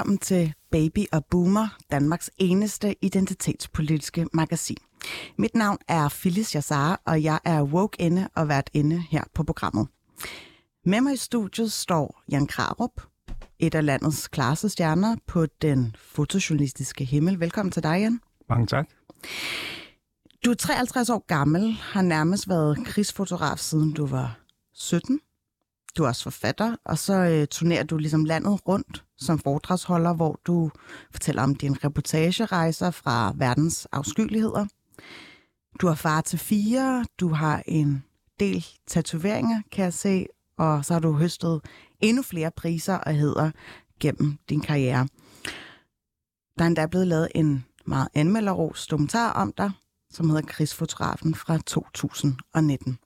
Velkommen til Baby og Boomer, Danmarks eneste identitetspolitiske magasin. Mit navn er Phyllis Jassar, og jeg er woke inde og vært inde her på programmet. Med mig i studiet står Jan Krarup, et af landets klareste stjerner på den fotojournalistiske himmel. Velkommen til dig, Jan. Mange tak. Du er 53 år gammel, har nærmest været krigsfotograf siden du var 17. Du er også forfatter, og så øh, turnerer du ligesom landet rundt som foredragsholder, hvor du fortæller om dine reportagerejser fra verdens afskyeligheder. Du er far til fire, du har en del tatoveringer, kan jeg se, og så har du høstet endnu flere priser og hedder gennem din karriere. Der er endda blevet lavet en meget anmelderos dokumentar om dig, som hedder Krigsfotografen fra 2019.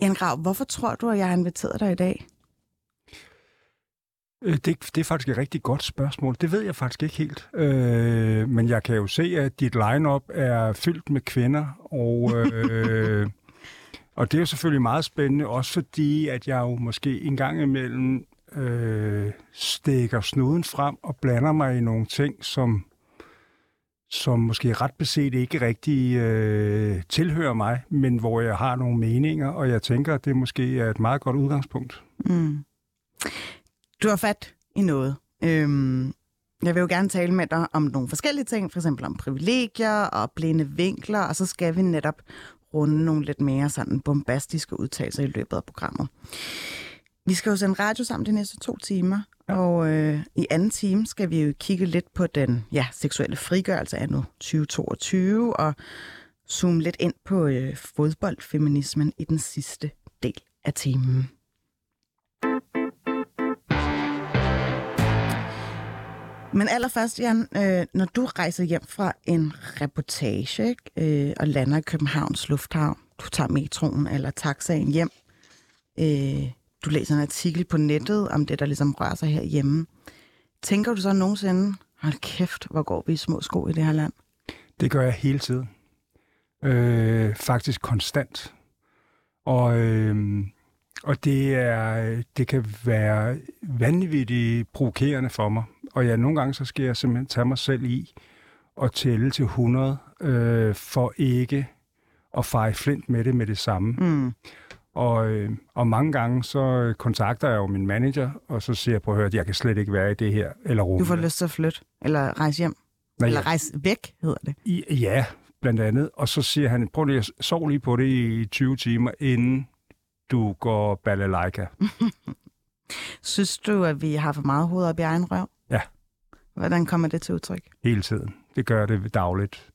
Jan Grav, hvorfor tror du, at jeg har inviteret dig i dag? Øh, Det, det er faktisk et rigtig godt spørgsmål. Det ved jeg faktisk ikke helt. Øh, men jeg kan jo se, at dit line-up er fyldt med kvinder, og, øh, og det er jo selvfølgelig meget spændende, også fordi, at jeg jo måske en gang imellem øh, stikker snuden frem og blander mig i nogle ting, som, som måske ret beset ikke rigtig øh, tilhører mig, men hvor jeg har nogle meninger, og jeg tænker, at det måske er et meget godt udgangspunkt. Mm. Du har fat i noget. Øhm, jeg vil jo gerne tale med dig om nogle forskellige ting, for eksempel om privilegier og blinde vinkler, og så skal vi netop runde nogle lidt mere sådan bombastiske udtalelser i løbet af programmet. Vi skal jo sende radio sammen de næste to timer, ja. og øh, i anden time skal vi jo kigge lidt på den ja, seksuelle frigørelse af nu 2022, og zoome lidt ind på øh, fodboldfeminismen i den sidste del af timen. Men allerførst, Jan, øh, når du rejser hjem fra en reportage ikke, øh, og lander i Københavns Lufthavn, du tager metroen eller taxaen hjem, øh, du læser en artikel på nettet om det, der ligesom rører sig herhjemme. Tænker du så nogensinde, hold kæft, hvor går vi i små sko i det her land? Det gør jeg hele tiden. Øh, faktisk konstant. Og, øh, og det, er, det kan være vanvittigt provokerende for mig. Og ja, nogle gange så skal jeg simpelthen tage mig selv i og tælle til 100, øh, for ikke at feje flint med det med det samme. Mm. Og, øh, og mange gange så kontakter jeg jo min manager, og så siger jeg på at høre, at jeg kan slet ikke være i det her, eller rumme Du får lyst til at flytte, eller rejse hjem, Nej, eller rejse væk, hedder det. I, ja, blandt andet. Og så siger han, prøv lige at sove lige på det i 20 timer, inden du går balalaika. Synes du, at vi har for meget hoved op i egen røv? Ja. Hvordan kommer det til udtryk? hele tiden. Det gør det dagligt.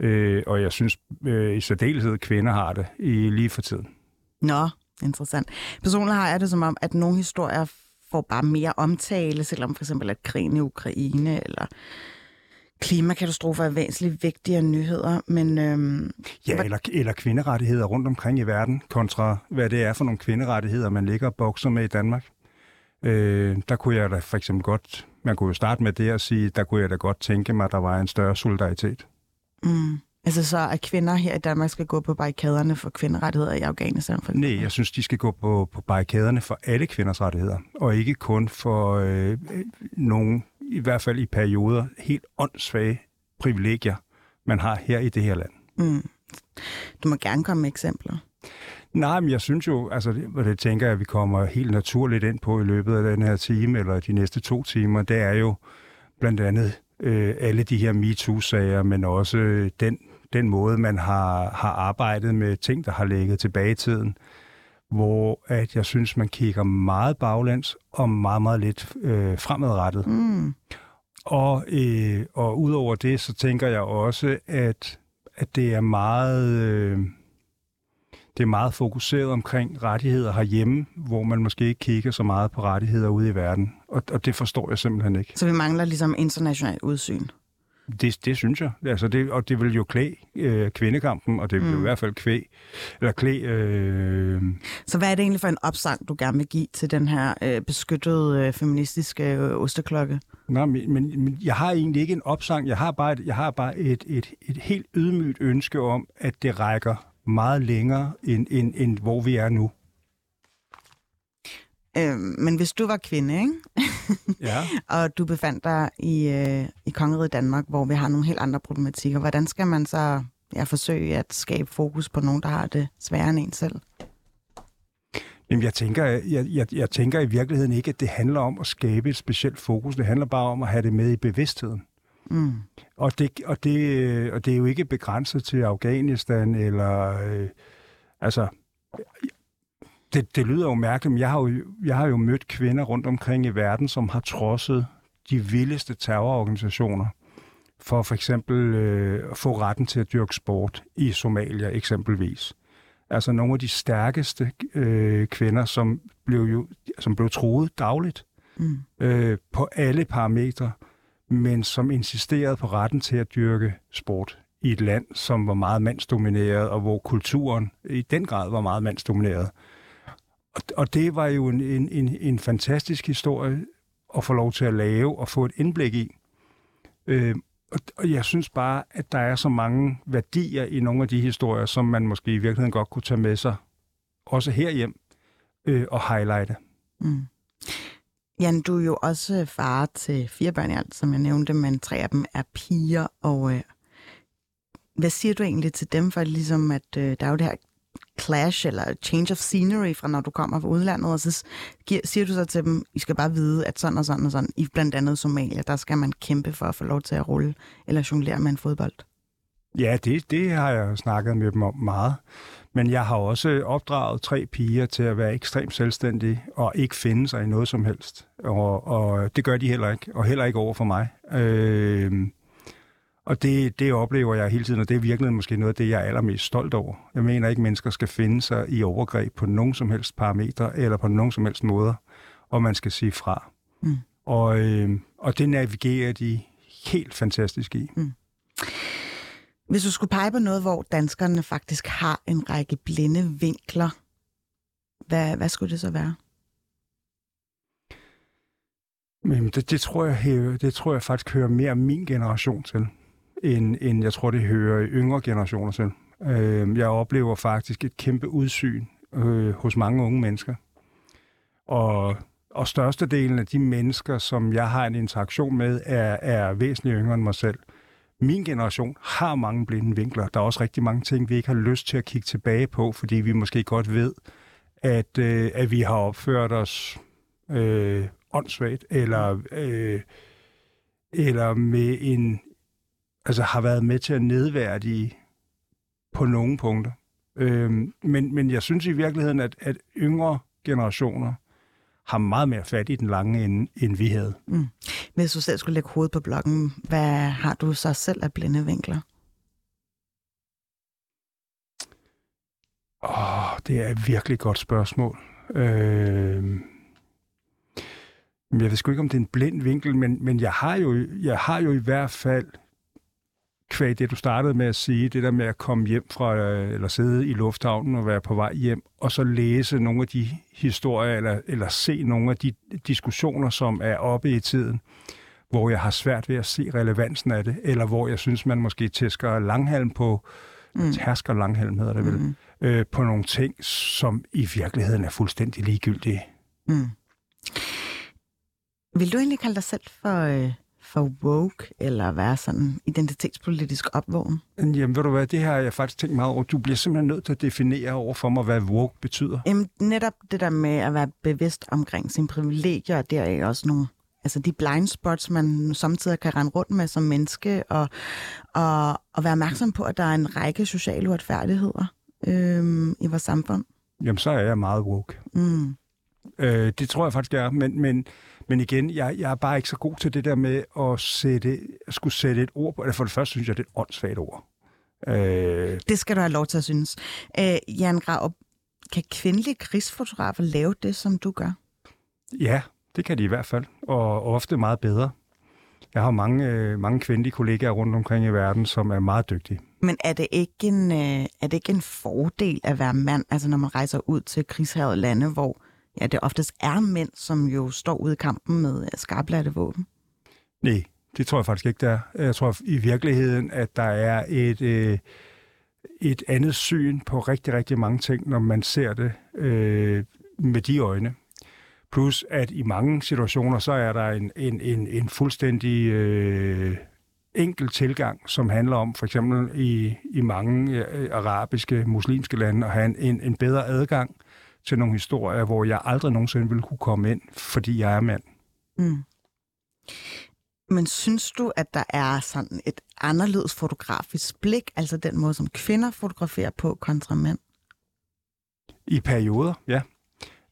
Øh, og jeg synes øh, i særdeleshed, at kvinder har det i lige for tiden. Nå, interessant. Personligt har jeg det som om, at nogle historier får bare mere omtale, selvom for eksempel at krigen i Ukraine eller klimakatastrofer er væsentligt vigtigere nyheder. Men øhm, Ja, eller, eller kvinderettigheder rundt omkring i verden, kontra hvad det er for nogle kvinderettigheder, man ligger og bokser med i Danmark. Øh, der kunne jeg da for eksempel godt, man kunne jo starte med det at sige, der kunne jeg da godt tænke mig, at der var en større solidaritet. mm, altså så, at kvinder her i Danmark skal gå på barrikaderne for kvinderettigheder i Afghanistan. For Nej, jeg synes, de skal gå på, på barrikaderne for alle kvinders rettigheder, og ikke kun for øh, øh, nogen, i hvert fald i perioder, helt åndssvage privilegier, man har her i det her land. Mm. Du må gerne komme med eksempler. Nej, men jeg synes jo, altså, og det tænker jeg, at vi kommer helt naturligt ind på i løbet af den her time, eller de næste to timer, det er jo blandt andet øh, alle de her MeToo-sager, men også øh, den, den måde, man har, har arbejdet med ting, der har ligget tilbage i tiden, hvor at jeg synes, man kigger meget baglæns og meget, meget lidt øh, fremadrettet. Mm. Og, øh, og udover det, så tænker jeg også, at at det er meget... Øh, det er meget fokuseret omkring rettigheder herhjemme, hvor man måske ikke kigger så meget på rettigheder ude i verden. Og, og det forstår jeg simpelthen ikke. Så vi mangler ligesom internationalt udsyn. Det, det synes jeg. Altså det, og det vil jo klæ øh, kvindekampen, og det vil mm. jo i hvert fald kvæ, eller klæ... Øh... Så hvad er det egentlig for en opsang, du gerne vil give til den her øh, beskyttede øh, feministiske øh, osteklokke? Nej, men, men, men jeg har egentlig ikke en opsang. Jeg har bare et, jeg har bare et, et, et helt ydmygt ønske om, at det rækker meget længere, end, end, end hvor vi er nu. Øh, men hvis du var kvinde, ikke? ja. og du befandt dig i, øh, i Kongeriget Danmark, hvor vi har nogle helt andre problematikker, hvordan skal man så ja, forsøge at skabe fokus på nogen, der har det sværere end en selv? Jamen, jeg tænker, jeg, jeg, jeg tænker i virkeligheden ikke, at det handler om at skabe et specielt fokus. Det handler bare om at have det med i bevidstheden. Mm. Og, det, og, det, og det er jo ikke begrænset til Afghanistan eller... Øh, altså, det, det lyder jo mærkeligt, men jeg har jo, jeg har jo mødt kvinder rundt omkring i verden, som har trodset de vildeste terrororganisationer for for eksempel øh, at få retten til at dyrke sport i Somalia eksempelvis. Altså nogle af de stærkeste øh, kvinder, som blev, jo, som blev troet dagligt mm. øh, på alle parametre, men som insisterede på retten til at dyrke sport i et land, som var meget mandsdomineret, og hvor kulturen i den grad var meget mandsdomineret. Og, og det var jo en, en, en, en fantastisk historie at få lov til at lave og få et indblik i. Øh, og, og jeg synes bare, at der er så mange værdier i nogle af de historier, som man måske i virkeligheden godt kunne tage med sig, også herhjem, øh, og highlighte. Mm. Jan, du er jo også far til fire børn i alt, som jeg nævnte, men tre af dem er piger. Og øh, hvad siger du egentlig til dem? For ligesom, at øh, der er jo det her clash eller change of scenery fra når du kommer fra udlandet, og så siger du så til dem, I skal bare vide, at sådan og sådan og sådan, i blandt andet Somalia, der skal man kæmpe for at få lov til at rulle eller jonglere med en fodbold. Ja, det, det har jeg snakket med dem om meget. Men jeg har også opdraget tre piger til at være ekstremt selvstændige og ikke finde sig i noget som helst. Og, og det gør de heller ikke, og heller ikke over for mig. Øh, og det, det oplever jeg hele tiden, og det er virkelig måske noget af det, jeg er allermest stolt over. Jeg mener ikke, at mennesker skal finde sig i overgreb på nogen som helst parametre eller på nogen som helst måder, og man skal sige fra. Mm. Og, øh, og det navigerer de helt fantastisk i. Mm. Hvis du skulle pege på noget, hvor danskerne faktisk har en række blinde vinkler, hvad, hvad skulle det så være? Men det, det, tror jeg, det tror jeg faktisk hører mere min generation til end, end jeg tror, det hører yngre generationer til. Øh, jeg oplever faktisk et kæmpe udsyn øh, hos mange unge mennesker. Og, og størstedelen af de mennesker, som jeg har en interaktion med, er, er væsentligt yngre end mig selv. Min generation har mange blinde vinkler. Der er også rigtig mange ting, vi ikke har lyst til at kigge tilbage på, fordi vi måske godt ved, at, øh, at vi har opført os øh, åndssvagt, eller, øh, eller med en, altså har været med til at nedværdige på nogle punkter. Øhm, men, men jeg synes i virkeligheden, at, at yngre generationer har meget mere fat i den lange ende, end vi havde. Mm. Hvis du selv skulle lægge hovedet på blokken, hvad har du så selv af blinde vinkler? Åh, det er et virkelig godt spørgsmål. Øh, jeg ved sgu ikke, om det er en blind vinkel, men, men jeg, har jo, jeg har jo i hvert fald kvæg det, du startede med at sige, det der med at komme hjem fra, øh, eller sidde i lufthavnen og være på vej hjem, og så læse nogle af de historier, eller, eller se nogle af de diskussioner, som er oppe i tiden, hvor jeg har svært ved at se relevansen af det, eller hvor jeg synes, man måske tæsker langhalm på, mm. tærsker langhalm hedder det vel, mm. øh, på nogle ting, som i virkeligheden er fuldstændig ligegyldige. Mm. Vil du egentlig kalde dig selv for... Øh for woke, eller være sådan identitetspolitisk opvågen? Jamen ved du hvad, det har jeg faktisk tænkt meget over. Du bliver simpelthen nødt til at definere over for mig, hvad woke betyder. Jamen netop det der med at være bevidst omkring sine privilegier, der er også nogle altså de blind spots, man samtidig kan rende rundt med som menneske, og, og, og være opmærksom på, at der er en række sociale uretfærdigheder øhm, i vores samfund. Jamen, så er jeg meget woke. Mm. Øh, det tror jeg faktisk, jeg er. Men, men, men igen, jeg, jeg er bare ikke så god til det der med at sætte, at skulle sætte et ord på. For det første synes jeg, det er et åndssvagt ord. Øh, Det skal du have lov til at synes. Øh, Jan Grav, kan kvindelige krigsfotografer lave det, som du gør? ja, det kan de i hvert fald, og ofte meget bedre. Jeg har mange, øh, mange kvindelige kollegaer rundt omkring i verden, som er meget dygtige. Men er det ikke en, øh, er det ikke en fordel at være mand, altså når man rejser ud til krigshavede lande, hvor ja, det oftest er mænd, som jo står ude i kampen med øh, skarplatte våben? Nej, det tror jeg faktisk ikke, der er. Jeg tror i virkeligheden, at der er et, øh, et andet syn på rigtig, rigtig mange ting, når man ser det øh, med de øjne. Plus, at i mange situationer, så er der en, en, en, en fuldstændig øh, enkel tilgang, som handler om, for eksempel i, i mange øh, arabiske, muslimske lande, at have en, en, en bedre adgang til nogle historier, hvor jeg aldrig nogensinde ville kunne komme ind, fordi jeg er mand. Mm. Men synes du, at der er sådan et anderledes fotografisk blik, altså den måde, som kvinder fotograferer på kontra mænd? I perioder, ja.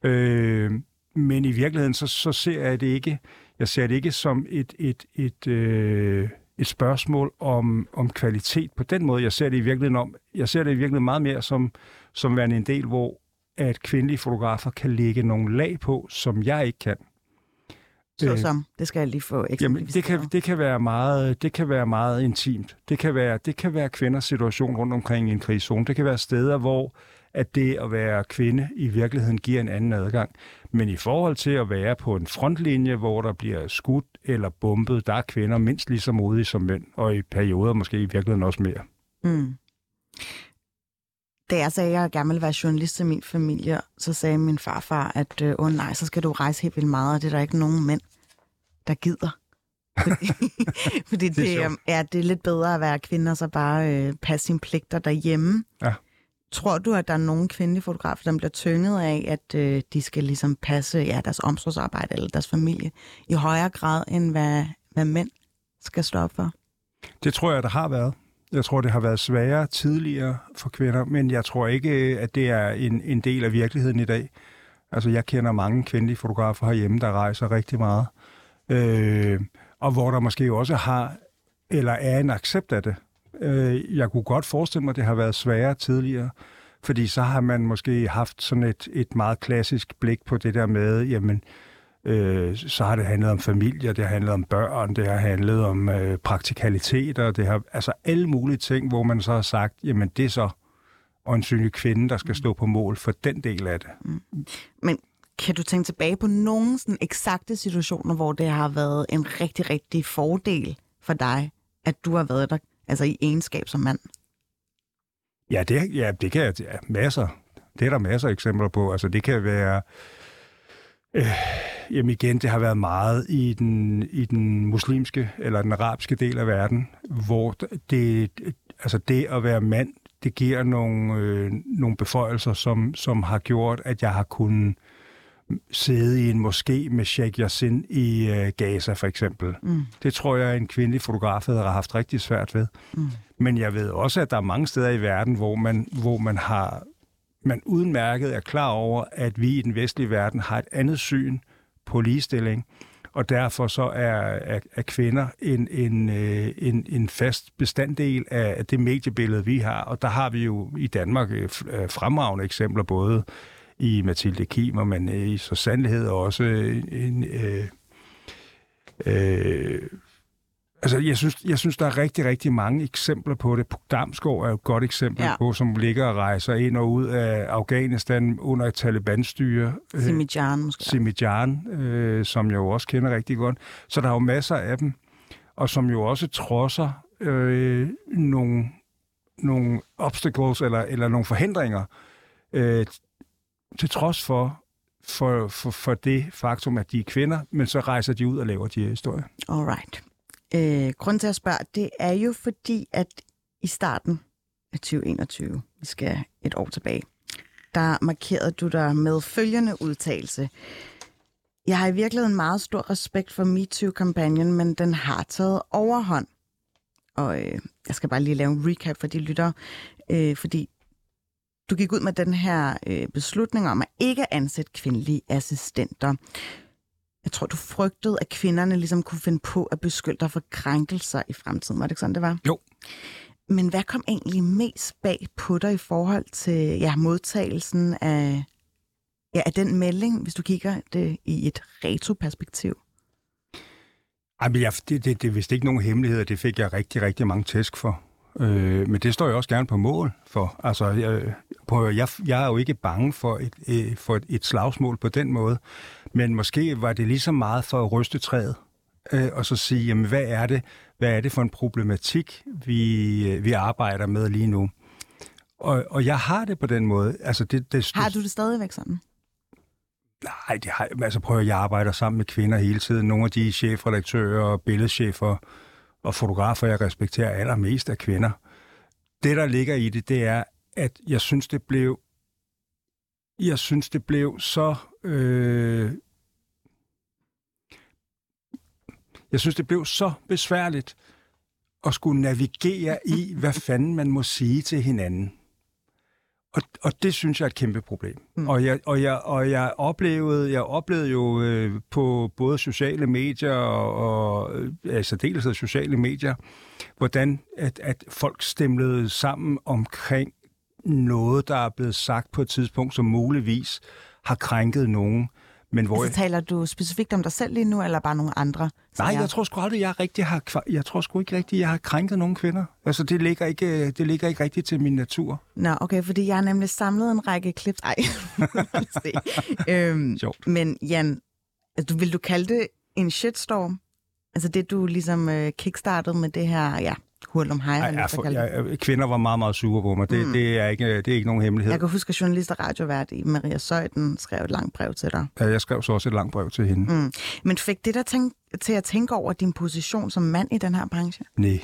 Øh, men i virkeligheden, så, så ser jeg det ikke, jeg ser det ikke som et, et, et, øh, et spørgsmål om, om kvalitet på den måde. Jeg ser det i virkeligheden, om, jeg ser det i virkeligheden meget mere som, som værende en del, hvor at kvindelige fotografer kan lægge nogle lag på, som jeg ikke kan. Så som, det skal jeg lige få Jamen, det kan, det kan være meget, det kan være meget intimt. Det kan være, det kan være kvinders situation rundt omkring i en krigszone. Det kan være steder, hvor at det at være kvinde i virkeligheden giver en anden adgang. Men i forhold til at være på en frontlinje, hvor der bliver skudt eller bombet, der er kvinder mindst lige så modige som mænd, og i perioder måske i virkeligheden også mere. Mm. Da jeg sagde, at jeg gerne ville være journalist til min familie, så sagde min farfar, at åh oh, nej, så skal du rejse helt vildt meget, og det er der ikke nogen mænd, der gider. Fordi, fordi det, Det er det, ja, det er lidt bedre at være kvinde, og så bare øh, passe sine pligter derhjemme. Ja. Tror du, at der er nogen kvindelige fotografer, der bliver tynget af, at øh, de skal ligesom passe ja, deres omsorgsarbejde eller deres familie i højere grad, end hvad, hvad mænd skal stå op for? Det tror jeg, der har været. Jeg tror, det har været sværere tidligere for kvinder, men jeg tror ikke, at det er en, en del af virkeligheden i dag. Altså, jeg kender mange kvindelige fotografer herhjemme, der rejser rigtig meget. Øh, og hvor der måske også har, eller er en accept af det. Øh, jeg kunne godt forestille mig, at det har været sværere tidligere, fordi så har man måske haft sådan et, et meget klassisk blik på det der med, jamen, øh, så har det handlet om familie, det har handlet om børn, det har handlet om øh, praktikaliteter, det har altså alle mulige ting, hvor man så har sagt, jamen det er så øjensynligt kvinde, der skal stå på mål for den del af det. Men kan du tænke tilbage på nogle sådan eksakte situationer, hvor det har været en rigtig, rigtig fordel for dig, at du har været der, altså i egenskab som mand? Ja, det, ja, det kan jeg, ja, masser. Det er der masser af eksempler på. Altså, det kan være... Øh, jamen igen, det har været meget i den, i den muslimske eller den arabiske del af verden, hvor det, altså det at være mand, det giver nogle, øh, nogle beføjelser, som, som har gjort, at jeg har kunnet sidde i en moské med Sheikh Yassin i øh, Gaza for eksempel. Mm. Det tror jeg, en kvindelig fotograf havde haft rigtig svært ved. Mm. Men jeg ved også, at der er mange steder i verden, hvor man, hvor man har man udmærket er klar over, at vi i den vestlige verden har et andet syn på ligestilling, og derfor så er, er, er kvinder en, en, øh, en, en fast bestanddel af det mediebillede, vi har. Og der har vi jo i Danmark øh, øh, fremragende eksempler, både i Mathilde Kim, men i så sandhed også en... Øh, øh, Altså, jeg synes, jeg synes, der er rigtig, rigtig mange eksempler på det. Damsgaard er jo et godt eksempel Ja. på, som ligger og rejser ind og ud af Afghanistan under et Taliban-styre. Øh, Simijan måske. Simijan, øh, som jeg jo også kender rigtig godt. Så der er jo masser af dem, og som jo også trodser øh, nogle, nogle obstacles eller, eller nogle forhindringer, øh, til trods for, for, for, for det faktum, at de er kvinder, men så rejser de ud og laver de her historier. Alright. Øh, grunden til at spørge, det er jo fordi, at i starten af 2021, vi skal et år tilbage, der markerede du dig med følgende udtalelse. Jeg har i virkeligheden meget stor respekt for MeToo-kampagnen, men den har taget overhånd. Og øh, jeg skal bare lige lave en recap for de lyttere, øh, fordi du gik ud med den her øh, beslutning om at ikke ansætte kvindelige assistenter. Jeg tror, du frygtede, at kvinderne ligesom kunne finde på at beskylde dig for krænkelser i fremtiden. Var det ikke sådan, det var? Jo. Men hvad kom egentlig mest bag på dig i forhold til ja, modtagelsen af, ja, af den melding, hvis du kigger det i et retroperspektiv? Ej, men jeg, det, det, det er vist ikke nogen hemmelighed, det fik jeg rigtig, rigtig mange tæsk for. Øh, men det står jeg også gerne på mål for. Altså, jeg, på, jeg, jeg er jo ikke bange for et, øh, for et, et slagsmål på den måde, men måske var det lige så meget for at ryste træet, øh, og så sige, jamen, hvad er det, hvad er det for en problematik, vi, øh, vi arbejder med lige nu? Og, og jeg har det på den måde. Altså, det, det, Har du det stadigvæk sådan? Nej, det har, altså prøv at jeg arbejder sammen med kvinder hele tiden. Nogle af de chefredaktører og billedchefer og fotografer, jeg respekterer allermest er kvinder. Det, der ligger i det, det er, at jeg synes, det blev jeg synes, det blev så... Øh, jeg synes, det blev så besværligt at skulle navigere i, hvad fanden man må sige til hinanden. Og, og det synes jeg er et kæmpe problem. Mm. Og, jeg, og, jeg, og jeg oplevede, jeg oplevede jo øh, på både sociale medier og, og altså dels af sociale medier, hvordan at, at folk stemlede sammen omkring noget, der er blevet sagt på et tidspunkt, som muligvis har krænket nogen. Men hvor Altså, taler du specifikt om dig selv lige nu, eller bare nogle andre? Nej, jeg tror sgu aldrig, jeg rigtig har, jeg tror sgu ikke rigtigt, jeg har krænket nogen kvinder. Altså, det ligger ikke, det ligger ikke rigtigt til min natur. Nå, okay, fordi jeg har nemlig samlet en række clips. Ej, øhm, Sjovt. Men Jan, altså, vil du kalde det en shitstorm? Altså det, du ligesom øh, kickstartede med det her, ja, hul om hej, Ej, eller jeg, hvad for, man kalder det. jeg, kvinder var meget, meget sure på mig. Det, mm. det, er, ikke, det er ikke nogen hemmelighed. Jeg kan huske, at journalist og radiovært i Maria Søjden skrev et langt brev til dig. Ja, Jeg skrev så også et langt brev til hende. Mm. Men fik det der tænk, til at tænke over din position som mand i den her branche? Nej,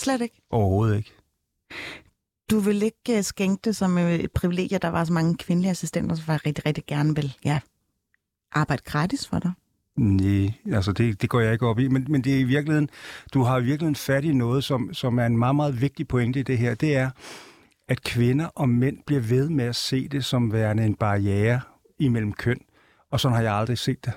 Slet ikke. overhovedet ikke. Du vil ikke uh, skænke det som øh, et privilegie, der var så mange kvindelige assistenter, som faktisk rigtig, rigtig gerne vil ja, arbejde gratis for dig. Nej, altså det, det går jeg ikke op i. Men, men det er i virkeligheden, du har i virkeligheden fat i noget, som, som er en meget, meget vigtig pointe i det her. Det er, at kvinder og mænd bliver ved med at se det som værende en barriere imellem køn. Og sådan har jeg aldrig set det.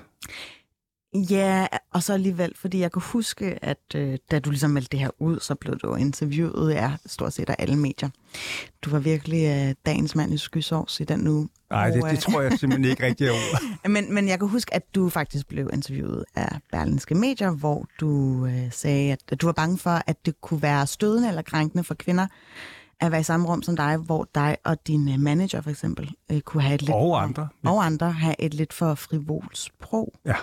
Ja, og så alligevel, fordi jeg kan huske, at øh, da du ligesom meldte det her ud, så blev du interviewet af stort set af alle medier. Du var virkelig øh, dagens mand i skysovs i den uge. Nej, det, det øh, tror jeg simpelthen ikke rigtig er. Men, men jeg kan huske, at du faktisk blev interviewet af Berlinske Medier, hvor du øh, sagde, at du var bange for, at det kunne være stødende eller krænkende for kvinder at være i samme rum som dig, hvor dig og din øh, manager for eksempel øh, kunne have et lidt Og for, andre. og andre have et lidt for frivolt sprog. Ja.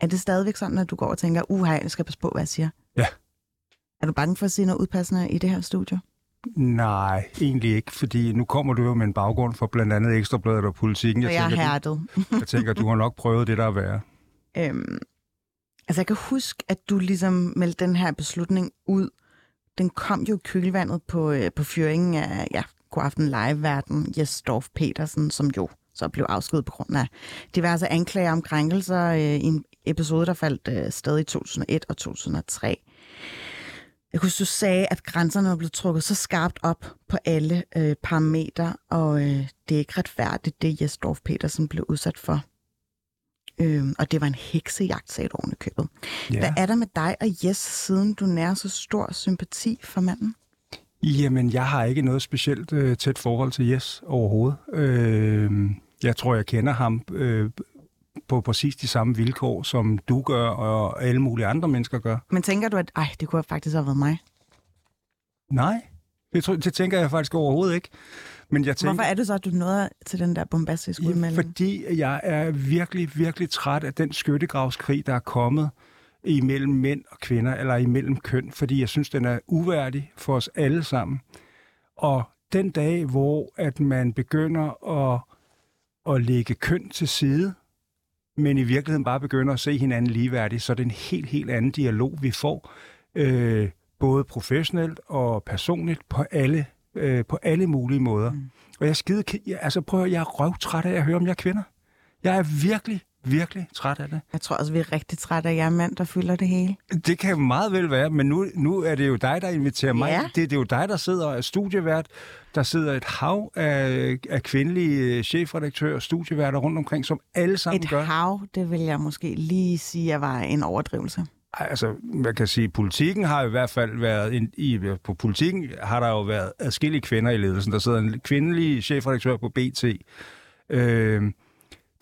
Er det stadigvæk sådan, at du går og tænker, uha, jeg skal passe på, hvad jeg siger? Ja. Er du bange for at sige noget udpassende i det her studie? Nej, egentlig ikke, fordi nu kommer du jo med en baggrund for blandt andet Ekstrabladet og politikken. Jeg, jeg er tænker, hærdet. du, jeg tænker, du har nok prøvet det, der er værre. Øhm, altså jeg kan huske, at du ligesom meldte den her beslutning ud. Den kom jo i kølvandet på, øh, på fyringen af ja, Godaften Live-verden, Jes Dorf Petersen, som jo så blev afskrevet på grund af diverse anklager om krænkelser øh, i en episode, der faldt øh, sted i 2001 og 2003. Jeg kunne du sagde, at grænserne var blevet trukket så skarpt op på alle øh, parametre, og øh, det er ikke retfærdigt, det Jes Dorf Petersen blev udsat for. Øhm, og det var en heksejagt, sagde du oven i købet. Ja. Hvad er der med dig og Jes, siden du nærer så stor sympati for manden? Jamen, jeg har ikke noget specielt øh, tæt forhold til Jes overhovedet. Øh, jeg tror, jeg kender ham øh, på præcis de samme vilkår, som du gør, og alle mulige andre mennesker gør. Men tænker du, at ej, det kunne faktisk have været mig? Nej, det, tror, det tænker jeg faktisk overhovedet ikke. Men jeg tænker, Hvorfor er det så, at du nåede til den der bombastiske udmelding? fordi jeg er virkelig, virkelig træt af den skyttegravskrig, der er kommet imellem mænd og kvinder, eller imellem køn, fordi jeg synes, den er uværdig for os alle sammen. Og den dag, hvor at man begynder at, at lægge køn til side, men i virkeligheden bare begynder at se hinanden ligeværdigt, så er det en helt, helt anden dialog, vi får, øh, både professionelt og personligt, på alle, øh, på alle mulige måder. Mm. Og jeg er skide, ki- jeg, altså prøv at, jeg er røvtræt af at høre om jer er kvinder. Jeg er virkelig, virkelig træt af det. Jeg tror også, vi er rigtig trætte af jer mænd, der fylder det hele. Det kan meget vel være, men nu, nu er det jo dig, der inviterer mig. Ja. Det, det er jo dig, der sidder og er studievært. Der sidder et hav af, af kvindelige chefredaktører og studieværter rundt omkring, som alle sammen Et gør. hav, det vil jeg måske lige sige, at var en overdrivelse. Altså, man kan sige, politikken har i hvert fald været... En, i, på politikken har der jo været adskillige kvinder i ledelsen. Der sidder en kvindelig chefredaktør på BT. Øh,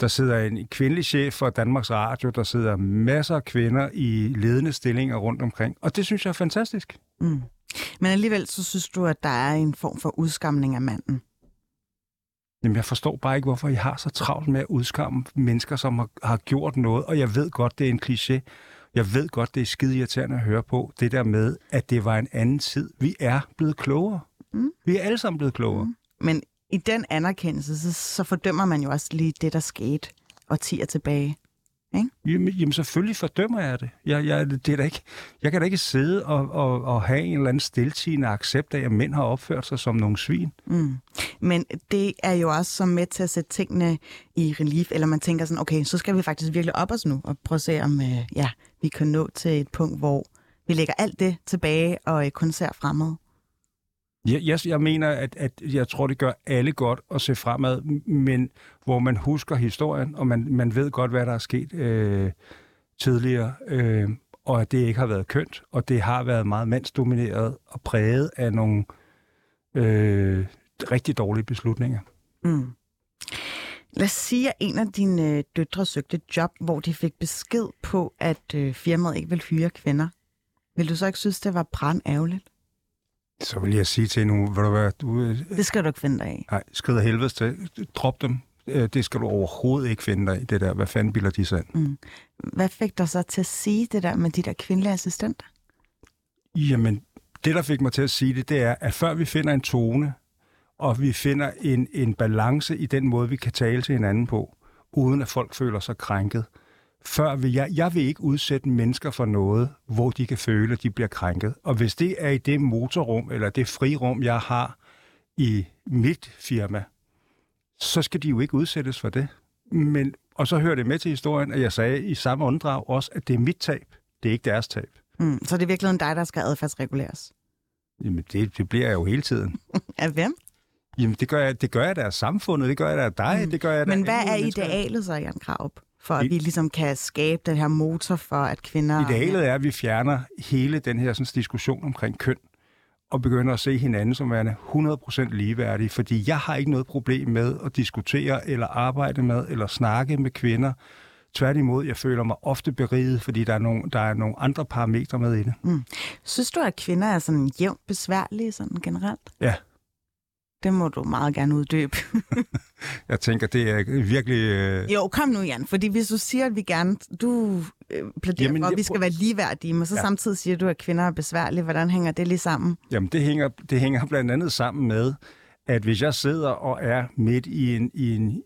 der sidder en kvindelig chef for Danmarks Radio. Der sidder masser af kvinder i ledende stillinger rundt omkring. Og det synes jeg er fantastisk. Mm. Men alligevel så synes du, at der er en form for udskamning af manden. Jamen, jeg forstår bare ikke, hvorfor I har så travlt med at udskamme mennesker, som har, har gjort noget. Og jeg ved godt, det er en kliché. Jeg ved godt, det er skide irriterende at høre på. Det der med, at det var en anden tid. Vi er blevet klogere. Mm. Vi er alle sammen blevet klogere. Mm. Men i den anerkendelse, så, så fordømmer man jo også lige det, der skete årtier tilbage. Jamen, jamen selvfølgelig fordømmer jeg det. Jeg, jeg, det er da ikke, jeg kan da ikke sidde og, og, og have en eller anden stiltigende accept af, at mænd har opført sig som nogle svin. Mm. Men det er jo også som med til at sætte tingene i relief, eller man tænker sådan, okay, så skal vi faktisk virkelig op os nu, og prøve at se, om øh, ja, vi kan nå til et punkt, hvor vi lægger alt det tilbage og øh, kun ser fremad. Jeg, jeg, jeg mener, at, at jeg tror, det gør alle godt at se fremad, men hvor man husker historien, og man, man ved godt, hvad der er sket øh, tidligere, øh, og at det ikke har været kønt, og det har været meget mandsdomineret og præget af nogle øh, rigtig dårlige beslutninger. Mm. Lad os sige, at en af dine øh, døtre søgte et job, hvor de fik besked på, at øh, firmaet ikke vil hyre kvinder. Vil du så ikke synes, det var brand ærgerligt? Så vil jeg sige til nu, vil du være, du, øh, Det skal du ikke finde dig af. nej, skrider helvedes til, drop dem. Øh, Det skal du overhovedet ikke finde dig i, det der. Hvad fanden bilder de sig ind? Mm. Hvad fik dig så til at sige det der med de der kvindelige assistenter? Jamen, det, der fik mig til at sige det, det er, at før vi finder en tone, og vi finder en, en balance i den måde, vi kan tale til hinanden på, uden at folk føler sig krænket, før vil jeg, jeg vil ikke udsætte mennesker for noget, hvor de kan føle, at de bliver krænket. Og hvis det er i det motorrum, eller det frirum, jeg har i mit firma, så skal de jo ikke udsættes for det. Men, og så hører det med til historien, at jeg sagde i samme åndedrag også, at det er mit tab. Det er ikke deres tab. Mm. Så det er virkelig dig, der skal adfærdsreguleres. Jamen, det, det bliver jeg jo hele tiden. Af hvem? Jamen, det gør jeg, det gør jeg da af samfundet, det gør jeg da af dig, Mm. det gør jeg da Men hvad er idealet så, Jan Kraup? For at I- vi ligesom kan skabe den her motor for, at kvinder... Idealet er, at vi fjerner hele den her sådan, diskussion omkring køn, og begynder at se hinanden som værende 100% ligeværdige, fordi jeg har ikke noget problem med at diskutere eller arbejde med eller snakke med kvinder. Tværtimod, jeg føler mig ofte beriget, fordi der er nogle, der er nogle andre parametre med i det. Synes du, at kvinder er sådan jævnt besværlige sådan generelt? Ja. Det må du meget gerne uddybe. Jeg tænker, det er virkelig... Øh, jo, kom nu, Jan. Fordi hvis du siger, at vi gerne... Du øh, plæderer Jamen, for, at vi skal prøv- være ligeværdige, men så ja. samtidig siger du, at kvinder er besværlige. Hvordan hænger det lige sammen? Jamen, det hænger, det hænger blandt andet sammen med, at hvis jeg sidder og er midt i en, i en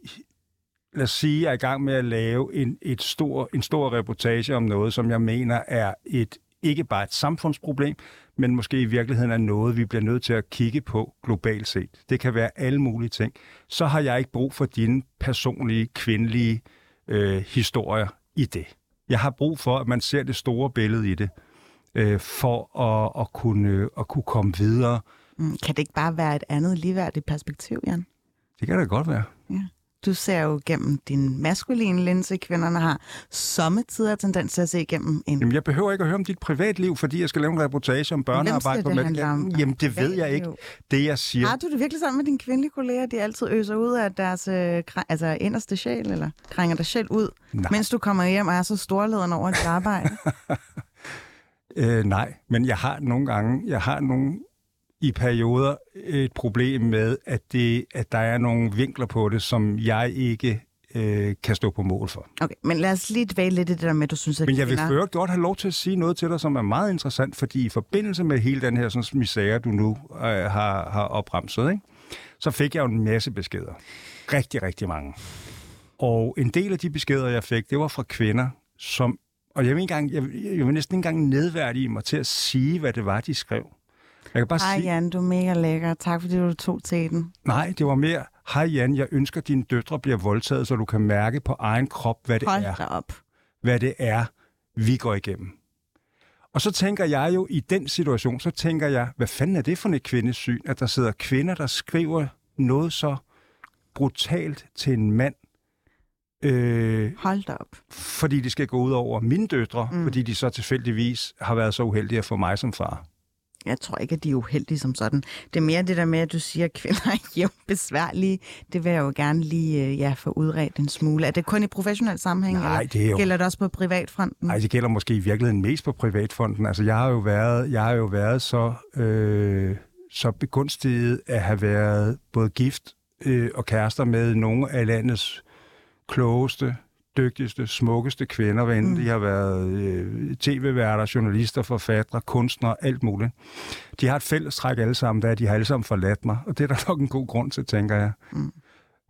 lad os sige, jeg er i gang med at lave en, et stor, en stor reportage om noget, som jeg mener er et ikke bare et samfundsproblem, men måske i virkeligheden er noget, vi bliver nødt til at kigge på globalt set. Det kan være alle mulige ting. Så har jeg ikke brug for dine personlige, kvindelige øh, historier i det. Jeg har brug for, at man ser det store billede i det, øh, for at, at, kunne, at kunne komme videre. Mm, Kan det ikke bare være et andet ligeværdigt perspektiv, Jan? Det kan da godt være. Du ser jo gennem din maskuline linse, kvinderne har sommetider tendens til at se igennem en Jamen, jeg behøver ikke at høre om dit privatliv, fordi jeg skal lave en reportage om børnearbejde på det om? Jamen, det ved jeg ikke. Det, jeg siger... Har du det virkelig sammen med dine kvindelige kolleger, de altid øser ud af deres øh, altså inderste sjæl, eller krænger dig selv ud, Nej. mens du kommer hjem og er så storlederen over dit arbejde? Øh, nej, men jeg har nogle gange, jeg har nogle i perioder et problem med, at, det, at der er nogle vinkler på det, som jeg ikke øh, kan stå på mål for. Okay, men lad os lige dvæle lidt i det der med, at du synes, at Men jeg vil øvrigt godt have lov til at sige noget til dig, som er meget interessant, fordi i forbindelse med hele den her sådan, misære, du nu øh, har, har opremset, ikke? så fik jeg jo en masse beskeder. Rigtig, rigtig mange. Og en del af de beskeder, jeg fik, det var fra kvinder, som... Og jeg vil, engang, jeg, jeg vil næsten ikke engang nedværdige mig til at sige, hvad det var, de skrev. Jeg kan bare Ej, sige, Jan, du er mega lækker. Tak, fordi du tog til den. nej, det var mere, hej Jan, jeg ønsker, at dine døtre bliver voldtaget, så du kan mærke på egen krop, hvad det Hold er. op. hvad det er, vi går igennem. Og så tænker jeg jo i den situation, så tænker jeg, hvad fanden er det for et kvindesyn, at der sidder kvinder, der skriver noget så brutalt til en mand, Øh, Hold da op. fordi det skal gå ud over mine døtre, mm. fordi de så tilfældigvis har været så uheldige at få mig som far. Jeg tror ikke, at de er uheldige som sådan. Det er mere det der med, at du siger, at kvinder er jævnt besværlige. Det vil jeg jo gerne lige øh, ja, få udredt en smule. Er det kun i professionel sammenhæng? Nej, eller det er jo- Gælder det også på privatfronten? Nej, det gælder måske i virkeligheden mest på privatfonden. Altså, jeg har jo været, jeg har jo været så, øh, så begunstiget at have været både gift øh, og kærester med nogle af landets klogeste, dygtigste, smukkeste kvinder, hvad enten mm. de har været øh, tv-værter, journalister, forfattere, kunstnere, alt muligt. De har et fælles træk alle sammen, der er, at de har alle sammen forladt mig, og det er der nok en god grund til, tænker jeg. Mm.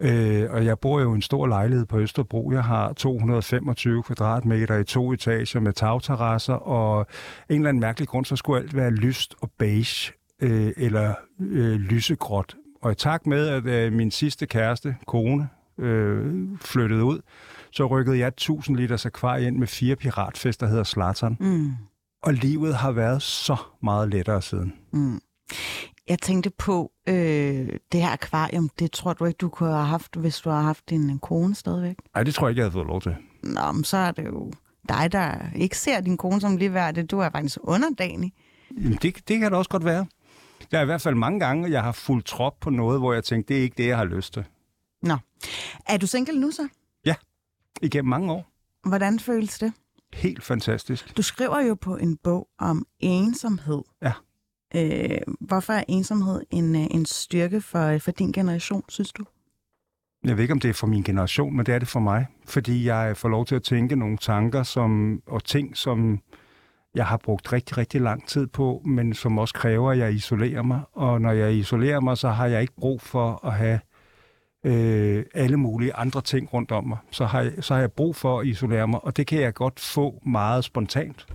Øh, og jeg bor jo i en stor lejlighed på Østerbro. Jeg har 225 kvadratmeter i to etager med tagterrasser, og en eller anden mærkelig grund, så skulle alt være lyst og beige øh, eller øh, lysegråt. Og i takt med, at øh, min sidste kæreste, kone, øh, flyttede ud, så rykkede jeg 1000 liters akvarie ind med fire piratfisk, der hedder Slatan. Mm. Og livet har været så meget lettere siden. Jeg tænkte på øh, det her akvarium. Det tror du ikke, du kunne have haft, hvis du har haft en kone stadigvæk? Nej, det tror jeg ikke, jeg havde fået lov til. Nå, men så er det jo dig, der ikke ser din kone som ligeværdig. Du er faktisk underdanig. Jamen, det, det kan det også godt være. Der er i hvert fald mange gange, jeg har fuldt trop på noget, hvor jeg tænkte, det er ikke det, jeg har lyst til. Nå. Er du single nu så? Igennem mange år. Hvordan føles det? Helt fantastisk. Du skriver jo på en bog om ensomhed. Ja. Øh, hvorfor er ensomhed en, øh, en styrke for, for din generation, synes du? Jeg ved ikke, om det er for min generation, men det er det for mig. Fordi jeg får lov til at tænke nogle tanker som, og ting, som jeg har brugt rigtig, rigtig lang tid på, men som også kræver, at jeg isolerer mig. Og når jeg isolerer mig, så har jeg ikke brug for at have øh, alle mulige andre ting rundt om mig. Så har, jeg, så har jeg brug for at isolere mig, og det kan jeg godt få meget spontant.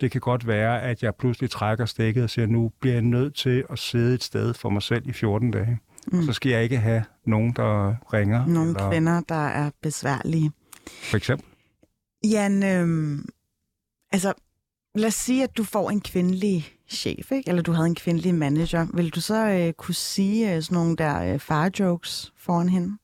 Det kan godt være, at jeg pludselig trækker stikket og siger, nu bliver jeg nødt til at sidde et sted for mig selv i 14 dage. Mm. Så skal jeg ikke have nogen, der ringer. Nogle eller, kvinder, der er besværlige. For eksempel. Jan, øhm, altså, lad os sige, at du får en kvindelig chef, ikke? eller du havde en kvindelig manager. Vil du så øh, kunne sige øh, sådan nogle der øh, far-jokes foran hende?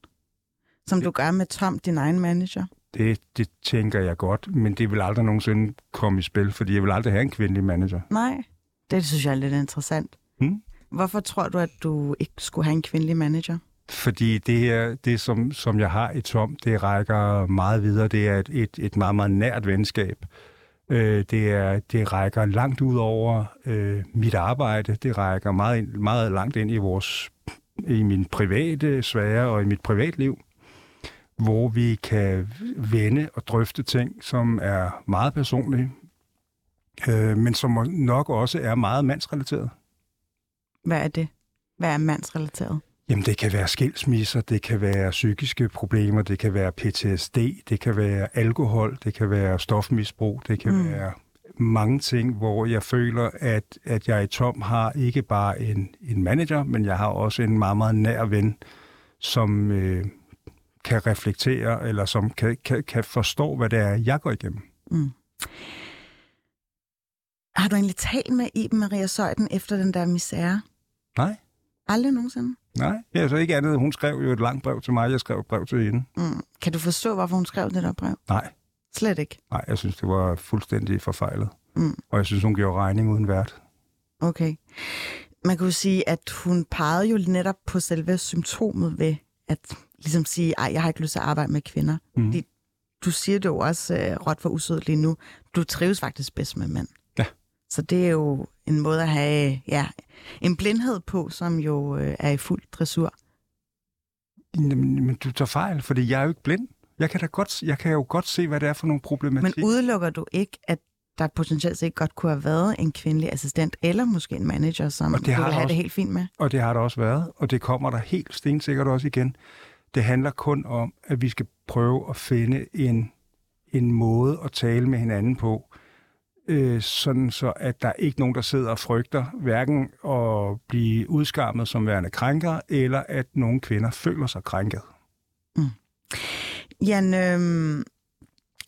Som du gør med Tom, din egen manager? Det, det tænker jeg godt, men det vil aldrig nogensinde komme i spil, fordi jeg vil aldrig have en kvindelig manager. Nej, det synes jeg er lidt interessant. Hmm? Hvorfor tror du, at du ikke skulle have en kvindelig manager? Fordi det her, det som, som jeg har i Tom, det rækker meget videre. Det er et, et, et meget, meget nært venskab. Øh, det, er, det rækker langt ud over øh, mit arbejde. Det rækker meget, meget langt ind i vores i min private sfære og i mit privatliv, hvor vi kan vende og drøfte ting, som er meget personlige, øh, men som nok også er meget mandsrelateret. Hvad er det? Hvad er mandsrelateret? Jamen, det kan være skilsmisser, det kan være psykiske problemer, det kan være PTSD, det kan være alkohol, det kan være stofmisbrug, det kan mm. være mange ting, hvor jeg føler, at, at jeg i Tom har ikke bare en, en manager, men jeg har også en meget, meget nær ven, som øh, kan reflektere, eller som kan, kan, kan forstå, hvad det er, jeg går igennem. Mm. Har du egentlig talt med Iben Maria Søjden efter den der misære? Nej, Aldrig nogensinde? nej. Ja, så ikke andet. Hun skrev jo et langt brev til mig, jeg skrev et brev til hende. Mm. Kan du forstå, hvorfor hun skrev det der brev? Nej, Slet ikke. nej, jeg synes, det var fuldstændig forfejlet. Mm. Og jeg synes, hun gjorde regning uden vært. Okay. Man kunne sige, at hun pegede jo netop på selve symptomet ved at ligesom sige, ej, jeg har ikke lyst til at arbejde med kvinder. Fordi du siger det jo også øh, råt for usødt lige nu. Du trives faktisk bedst med mænd. Så det er jo en måde at have ja, en blindhed på, som jo øh, er i fuld dressur. Jamen, men du tager fejl, fordi jeg er jo ikke blind. Jeg kan, da godt, jeg kan jo godt se, hvad det er for nogle problematik. Men udelukker du ikke, at der potentielt set godt kunne have været en kvindelig assistent, eller måske en manager, som Og det du har vil der have også. det helt fint med? Og det har der også været, og det kommer der helt stensikkert også igen. Det handler kun om, at vi skal prøve at finde en, en måde at tale med hinanden på, øh, sådan så at der er ikke nogen, der sidder og frygter hverken at blive udskammet som værende krænker, eller at nogle kvinder føler sig krænket. Mm. Jan, øh,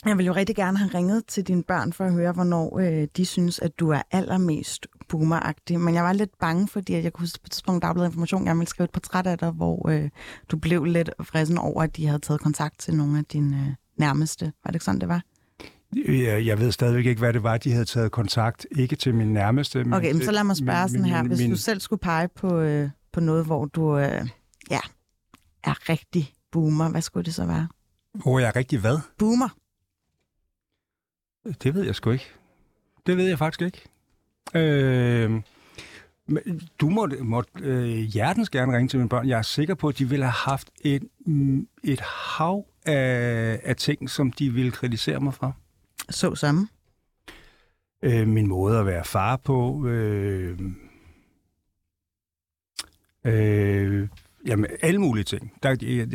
jeg vil jo rigtig gerne have ringet til dine børn for at høre, hvornår øh, de synes, at du er allermest boomeragtig, men jeg var lidt bange, fordi at jeg kunne huske på et tidspunkt, Dagbladet Information, jeg ville skrive et portræt af dig, hvor øh, du blev lidt frisen over, at de havde taget kontakt til nogle af dine øh, nærmeste. Var det ikke sådan, det var? Jeg, jeg ved stadigvæk ikke, hvad det var, de havde taget kontakt. Ikke til min nærmeste. Men Okay, men så lad mig spørge min- sådan her. Hvis min- du selv skulle pege på, øh, på noget, hvor du øh, ja, er rigtig boomer, hvad skulle det så være? Hvor jeg er rigtig hvad? Boomer. Det ved jeg sgu ikke. Det ved jeg faktisk ikke. Øh, men du må, må øh, hjertens gerne ringe til mine børn. Jeg er sikker på, at de ville have haft et, et hav af, af ting, som de ville kritisere mig for. Så sammen. Øh, min måde at være far på. Øh, øh, jamen, alle mulige ting. Der,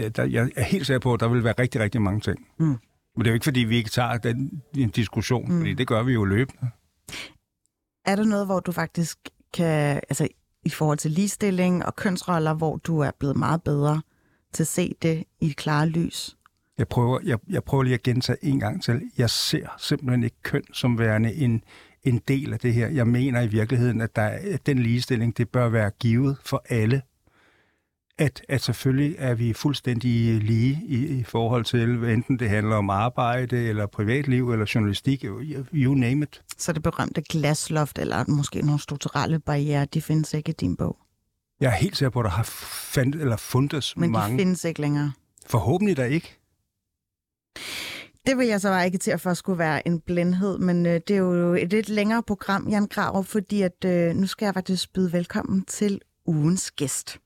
der, jeg er helt sikker på, at der vil være rigtig, rigtig mange ting. Mm. Men det er jo ikke, fordi vi ikke tager den en diskussion, Mm. fordi det gør vi jo løbende. Er der noget, hvor du faktisk kan, altså i forhold til ligestilling og kønsroller, hvor du er blevet meget bedre til at se det i et klare lys? Jeg prøver, jeg, jeg prøver lige at gentage en gang til. Jeg ser simpelthen ikke køn som værende en, en del af det her. Jeg mener i virkeligheden, at, der, er- at den ligestilling, det bør være givet for alle. At, at selvfølgelig er vi fuldstændig lige i, i forhold til, enten det handler om arbejde, eller privatliv, eller journalistik, you name it. Så det berømte glasloft, eller måske nogle strukturelle barriere, de findes ikke i din bog. Jeg er helt sikker på, at der har fandt, eller fundet Men mange. de findes ikke længere. Forhåbentlig da ikke. Det vil jeg så bare ikke til at for skulle være en blindhed, men øh, det er jo et lidt længere program, Jan Graver, fordi at øh, nu skal jeg faktisk byde velkommen til ugens gæst.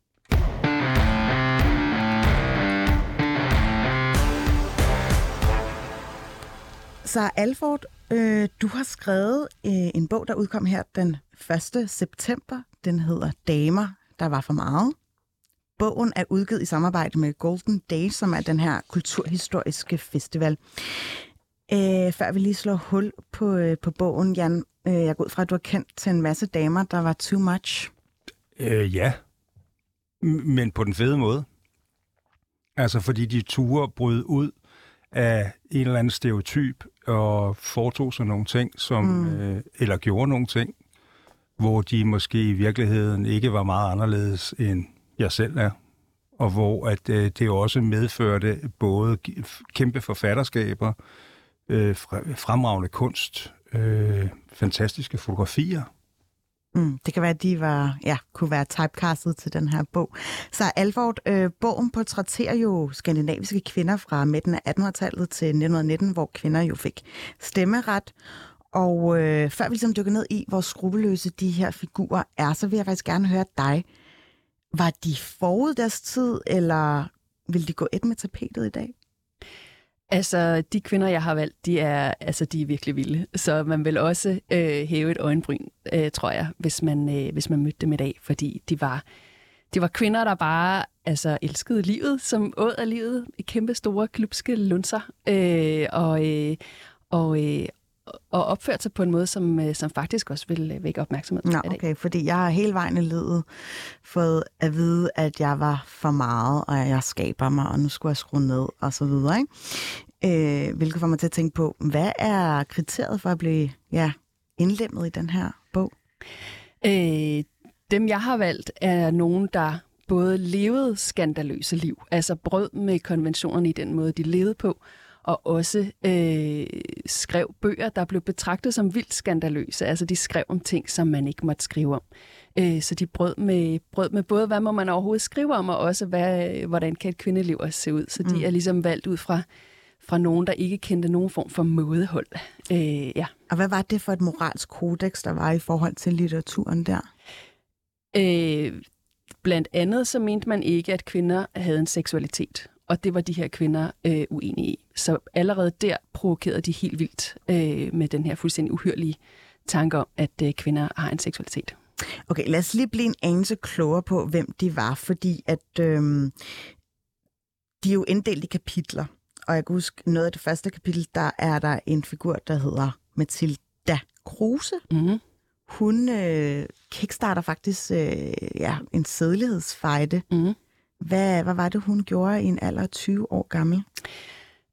Så Alford, øh, du har skrevet øh, en bog, der udkom her den 1. september. Den hedder Damer, der var for meget. Bogen er udgivet i samarbejde med Golden Days, som er den her kulturhistoriske festival. Øh, før vi lige slår hul på, øh, på bogen, Jan, øh, jeg går ud fra, at du har kendt til en masse damer, der var too much. Øh, ja, men på den fede måde. Altså fordi de ture bryde ud af en eller anden stereotyp og foretog sig nogle ting, som, mm. øh, eller gjorde nogle ting, hvor de måske i virkeligheden ikke var meget anderledes end jeg selv er. Og hvor at øh, det også medførte både kæmpe forfatterskaber, øh, fremragende kunst, øh, fantastiske fotografier, Mm, det kan være, at de var, ja, kunne være typecastet til den her bog. Så Alford, øh, bogen portrætterer jo skandinaviske kvinder fra midten af 1800-tallet til 1919, hvor kvinder jo fik stemmeret. Og øh, før vi ligesom dykker ned i, hvor skrupelløse de her figurer er, så vil jeg faktisk gerne høre dig. Var de forud deres tid, eller vil de gå et med tapetet i dag? Altså, de kvinder, jeg har valgt, de er, altså, de er virkelig vilde. Så man vil også øh, hæve et øjenbryn, øh, tror jeg, hvis man, øh, hvis man mødte dem i dag. Fordi de var, de var kvinder, der bare altså, elskede livet, som åd af livet. i Kæmpe store, klubske lunser. Øh, og, øh, og, øh, og opførte sig på en måde, som, øh, som faktisk også vil øh, vække opmærksomhed Nå, okay, fordi jeg har hele vejen i livet fået at vide, at jeg var for meget, og jeg skaber mig, og nu skulle jeg skrue ned, og så videre, ikke? Øh, hvilket får mig til at tænke på, hvad er kriteriet for at blive ja, indlemmet i den her bog? Øh, dem, jeg har valgt, er nogen, der både levede skandaløse liv, altså brød med konventionerne i den måde, de levede på, og også øh, skrev bøger, der blev betragtet som vildt skandaløse. Altså de skrev om ting, som man ikke måtte skrive om. Øh, så de brød med, brød med både, hvad må man overhovedet skrive om, og også, hvad, hvordan kan et kvindeliv også se ud. Så de Mm. er ligesom valgt ud fra, fra nogen, der ikke kendte nogen form for mådehold. Øh, ja. Og hvad var det for et moralsk kodex, der var i forhold til litteraturen der? Øh, blandt andet så mente man ikke, at kvinder havde en seksualitet. Og det var de her kvinder øh, uenige i. Så allerede der provokerede de helt vildt øh, med den her fuldstændig uhyrlige tanke om, at øh, kvinder har en seksualitet. Okay, lad os lige blive en anelse klogere på, hvem de var, fordi at øhm, de er jo inddelt i kapitler. Og jeg kan huske, noget af det første kapitel, der er der en figur, der hedder Mathilda Kruse. Mm-hmm. Hun øh, kickstarter faktisk øh, ja, en sædelighedsfejde. Mm-hmm. Hvad, hvad var det, hun gjorde i en alder af 20 år gammel?